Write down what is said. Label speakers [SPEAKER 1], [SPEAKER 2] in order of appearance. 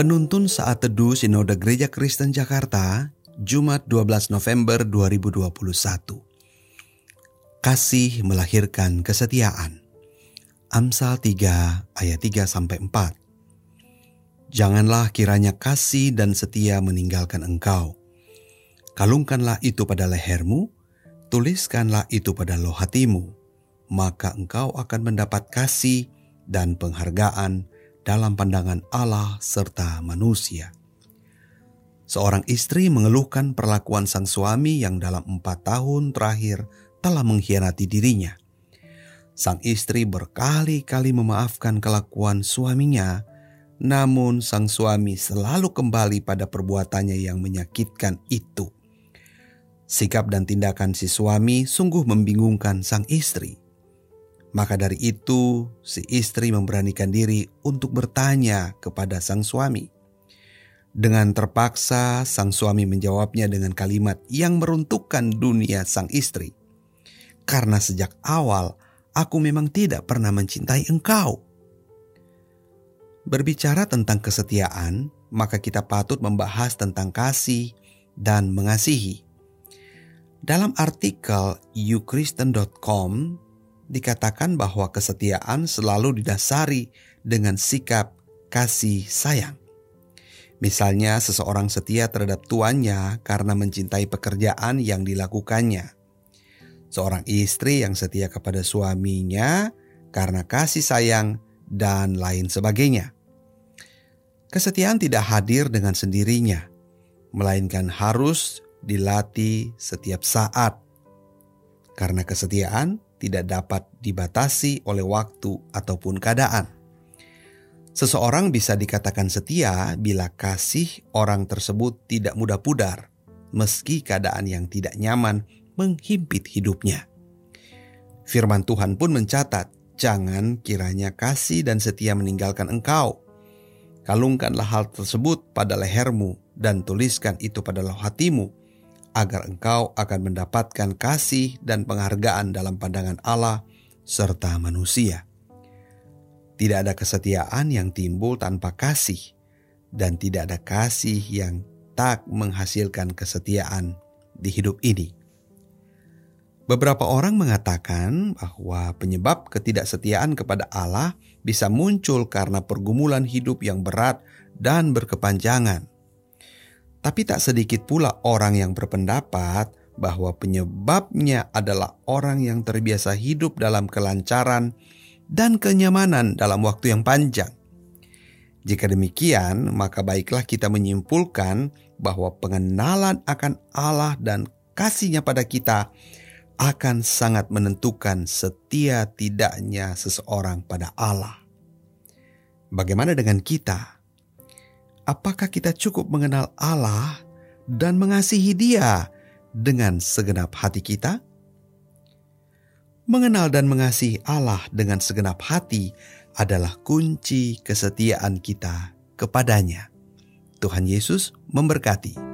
[SPEAKER 1] Penuntun Saat Teduh Sinode Gereja Kristen Jakarta, Jumat 12 November 2021. Kasih melahirkan kesetiaan. Amsal 3 ayat 3 sampai 4. Janganlah kiranya kasih dan setia meninggalkan engkau. Kalungkanlah itu pada lehermu, tuliskanlah itu pada loh hatimu, maka engkau akan mendapat kasih dan penghargaan dalam pandangan Allah serta manusia. Seorang istri mengeluhkan perlakuan sang suami yang dalam empat tahun terakhir telah mengkhianati dirinya. Sang istri berkali-kali memaafkan kelakuan suaminya, namun sang suami selalu kembali pada perbuatannya yang menyakitkan itu. Sikap dan tindakan si suami sungguh membingungkan sang istri. Maka dari itu, si istri memberanikan diri untuk bertanya kepada sang suami. Dengan terpaksa, sang suami menjawabnya dengan kalimat yang meruntuhkan dunia sang istri. Karena sejak awal, aku memang tidak pernah mencintai engkau. Berbicara tentang kesetiaan, maka kita patut membahas tentang kasih dan mengasihi. Dalam artikel youkristen.com dikatakan bahwa kesetiaan selalu didasari dengan sikap kasih sayang. Misalnya, seseorang setia terhadap tuannya karena mencintai pekerjaan yang dilakukannya. Seorang istri yang setia kepada suaminya karena kasih sayang dan lain sebagainya. Kesetiaan tidak hadir dengan sendirinya, melainkan harus dilatih setiap saat. Karena kesetiaan tidak dapat dibatasi oleh waktu ataupun keadaan. Seseorang bisa dikatakan setia bila kasih orang tersebut tidak mudah pudar, meski keadaan yang tidak nyaman menghimpit hidupnya. Firman Tuhan pun mencatat, "Jangan kiranya kasih dan setia meninggalkan engkau. Kalungkanlah hal tersebut pada lehermu dan tuliskan itu pada hatimu, agar engkau akan mendapatkan kasih dan penghargaan dalam pandangan Allah serta manusia. Tidak ada kesetiaan yang timbul tanpa kasih, dan tidak ada kasih yang tak menghasilkan kesetiaan di hidup ini. Beberapa orang mengatakan bahwa penyebab ketidaksetiaan kepada Allah bisa muncul karena pergumulan hidup yang berat dan berkepanjangan. Tapi tak sedikit pula orang yang berpendapat bahwa penyebabnya adalah orang yang terbiasa hidup dalam kelancaran dan kenyamanan dalam waktu yang panjang. Jika demikian, maka baiklah kita menyimpulkan bahwa pengenalan akan Allah dan kasihnya pada kita akan sangat menentukan setia tidaknya seseorang pada Allah. Bagaimana dengan kita? Apakah kita cukup mengenal Allah dan mengasihi Dia dengan segenap hati kita? Mengenal dan mengasihi Allah dengan segenap hati adalah kunci kesetiaan kita kepadanya. Tuhan Yesus memberkati.